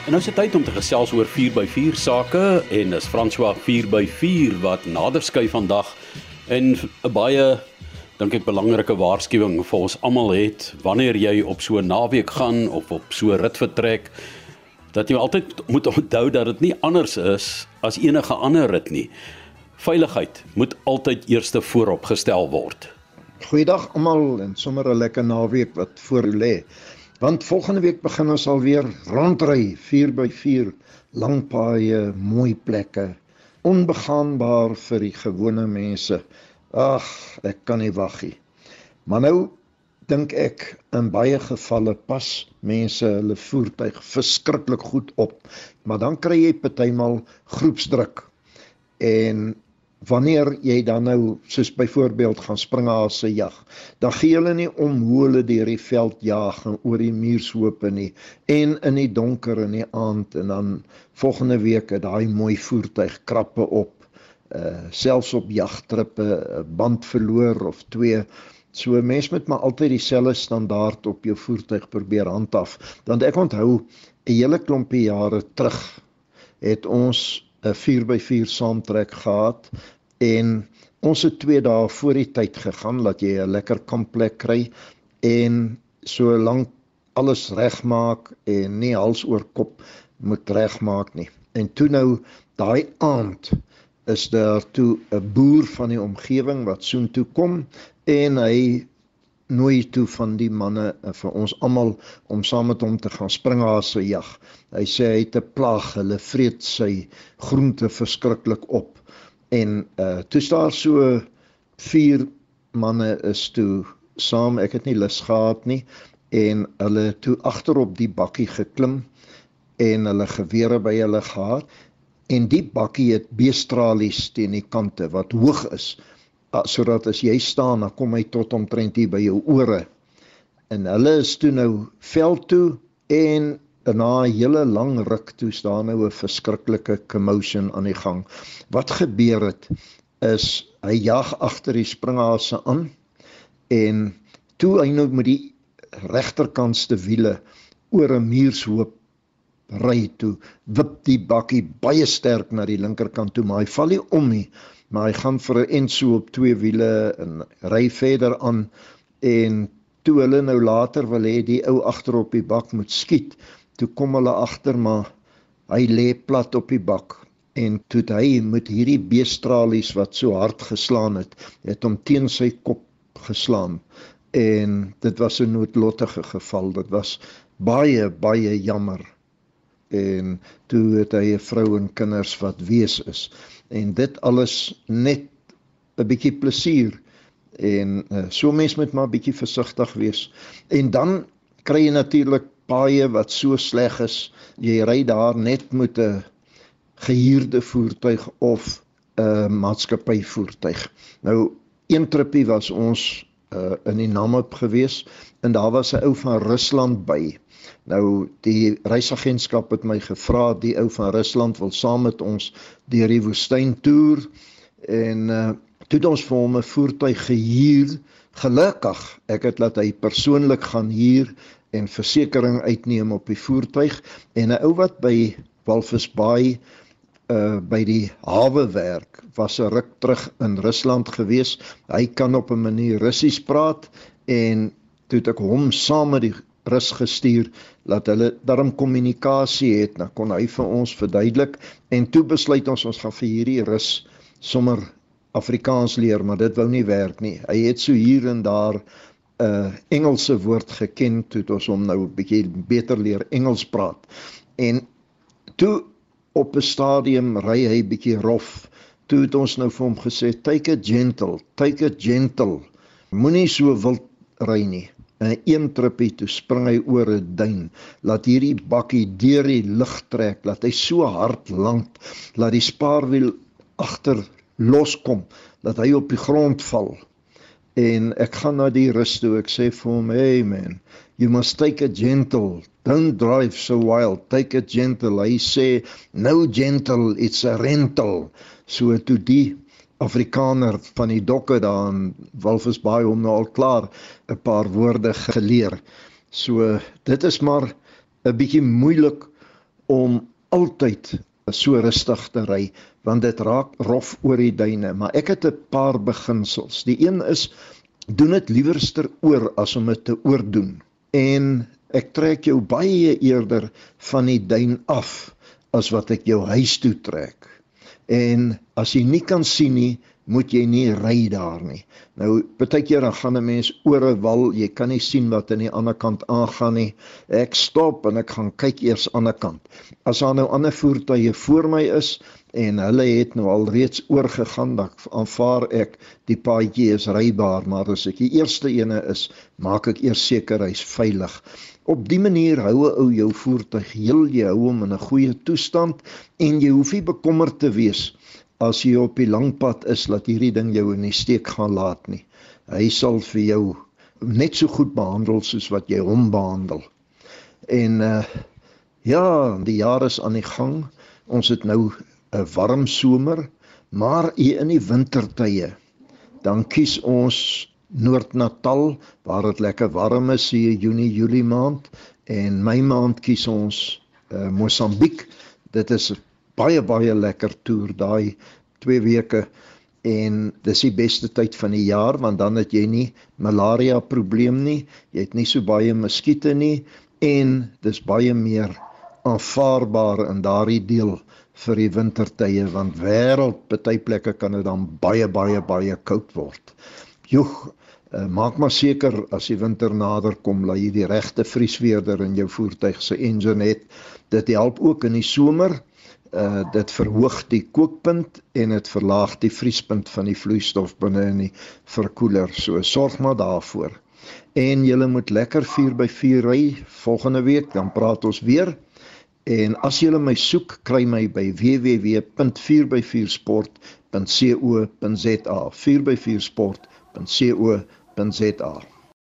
En nou is dit tyd om te gesels oor 4x4 sake en is François 4x4 wat nader skuif vandag en 'n baie dink ek belangrike waarskuwing vir ons almal het wanneer jy op so 'n naweek gaan of op so 'n rit vertrek dat jy altyd moet onthou dat dit nie anders is as enige ander rit nie. Veiligheid moet altyd eerste voorop gestel word. Goeiedag almal en sommer 'n lekker naweek wat voor lê. Want volgende week begin ons alweer rondry 4x4 lang paaie, mooi plekke, onbegaanbaar vir die gewone mense. Ag, ek kan nie wag nie. Maar nou dink ek in baie gevalle pas mense hulle voertuig verskriklik goed op. Maar dan kry jy partymal groepsdruk. En wanneer jy dan nou soos byvoorbeeld gaan springhaase jag, dan gee hulle nie om hoe hulle deur die veld jag en oor die muurshope nie en in die donker in die aand en dan volgende week het daai mooi voertuig krappe op uh selfs op jagtrippe 'n band verloor of twee. So mens moet maar altyd dieselfde standaard op jou voertuig probeer handhaaf want ek onthou 'n hele klompie jare terug het ons 'n 4x4 saamtrek gehad en ons het 2 dae voor die tyd gegaan dat jy 'n lekker kampplek kry en so lank alles regmaak en nie hals oor kop moet regmaak nie. En toe nou daai aand is daar toe 'n boer van die omgewing wat soontoe kom en hy nooi toe van die manne eh, vir ons almal om saam met hom te gaan springhase jag. Hy sê hy het 'n plaag, hulle vreet sy groente verskriklik op. En uh toe staan so vier manne is toe saam, ek het nie lus gehad nie en hulle toe agterop die bakkie geklim en hulle gewere by hulle gehad en die bakkie het beestralies teen die kante wat hoog is sodat as jy staan dan kom hy tot omtrent hier by jou ore. En hulle is toe nou veld toe en na 'n hele lang ruk toe staan nou 'n verskriklike commotion aan die gang. Wat gebeur het is hy jag agter die springhase aan en toe hy nou met die regterkantste wiele oor 'n muurshoop ry toe, wip die bakkie baie sterk na die linkerkant toe, maar hy val nie om nie maar hy gaan vir 'n enso op twee wiele en ry verder aan. En toe hulle nou later wil hê die ou agter op die bak moet skiet toe kom hulle agter maar hy lê plat op die bak. En toe hy met hierdie beestralies wat so hard geslaan het het hom teen sy kop geslaan. En dit was 'n noodlottige geval. Dit was baie baie jammer. En toe het hy 'n vrou en kinders wat wees is en dit alles net 'n bietjie plesier en uh, so mens moet maar bietjie versigtig wees. En dan kry jy natuurlik paaie wat so sleg is jy ry daar net met 'n gehuurde voertuig of 'n maatskappy voertuig nou een trippie was ons uh, in die Namib gewees en daar was 'n ou van Rusland by. Nou die reisagentskap het my gevra die ou van Rusland wil saam met ons deur die woestyn toer. En uh toe het ons vir hom 'n voertuig gehuur. Gelukkig ek het laat hy persoonlik gaan huur en versekerings uitneem op die voertuig. En 'n ou wat by Walvisbaai uh by die hawe werk was 'n ruk terug in Rusland gewees. Hy kan op 'n manier Russies praat en toe het ek hom saam met die rus gestuur dat hulle daarom kommunikasie het. Nou kon hy vir ons verduidelik en toe besluit ons ons gaan vir hierdie rus sommer Afrikaans leer, maar dit wou nie werk nie. Hy het so hier en daar 'n uh, Engelse woord geken toe ons hom nou 'n bietjie beter leer Engels praat. En toe op 'n stadium ry hy bietjie rof. Toe het ons nou vir hom gesê, "Take it gentle, take it gentle. Moenie so wild ry nie." en een trippie toe spring hy oor 'n duin. Laat hierdie bakkie deur die lug trek. Laat hy so hard land. Laat die spaarwiel agter loskom. Dat hy op die grond val. En ek gaan na die rus toe. Ek sê vir hom hey man you must take it gentle don't drive so wild. Take it gentle. Hy sê no gentle it's a rental. So toe die Afrikaner van die dokke daar in Walvisbaai hom nou al klaar 'n paar woorde geleer. So dit is maar 'n bietjie moeilik om altyd so rustig te ry want dit raak rof oor die duine. Maar ek het 'n paar beginsels. Die een is doen dit liewerster oor as om dit te oordoen en ek trek jou baie eerder van die duin af as wat ek jou huis toe trek en as jy nie kan sien nie moet jy nie ry daar nie. Nou baie keer dan gaan 'n mens oor 'n wal, jy kan nie sien wat aan die ander kant aangaan nie. Ek stop en ek gaan kyk eers aan die ander kant. As daar nou ander voertuie voor my is en hulle het nou al reeds oorgegaan, dan aanvaar ek die paadjie is rybaar, maar as ek die eerste ene is, maak ek eers seker hy's veilig. Op dië manier hou 'n ou jou voertuig heel, jy hou hom in 'n goeie toestand en jy hoef nie bekommerd te wees as jy op die lang pad is dat hierdie ding jou in die steek gaan laat nie. Hy sal vir jou net so goed behandel soos wat jy hom behandel. En uh ja, die jaar is aan die gang. Ons het nou 'n warm somer, maar hier in die wintertye dan kies ons Noord-Natal waar dit lekker warm is hier Junie, Julie maand en my maand kies ons uh Mosambiek. Dit is baie baie lekker toer daai 2 weke en dis die beste tyd van die jaar want dan het jy nie malaria probleem nie, jy het nie so baie muskiete nie en dis baie meer aanvaarbaar in daardie deel vir die wintertye want wêreld party plekke kan dit dan baie baie baie koud word. Joeg, uh, maak maar seker as die winter nader kom, laat jy die regte vriesweerder in jou voertuig se engine het. Dit help ook in die somer uh dit verhoog die kookpunt en dit verlaag die vriespunt van die vloeistof binne in die verkoeler. So sorg maar daarvoor. En jy moet lekker 4x4 ry volgende week, dan praat ons weer. En as jy my soek, kry my by www.4x4sport.co.za. 4x4sport.co.za.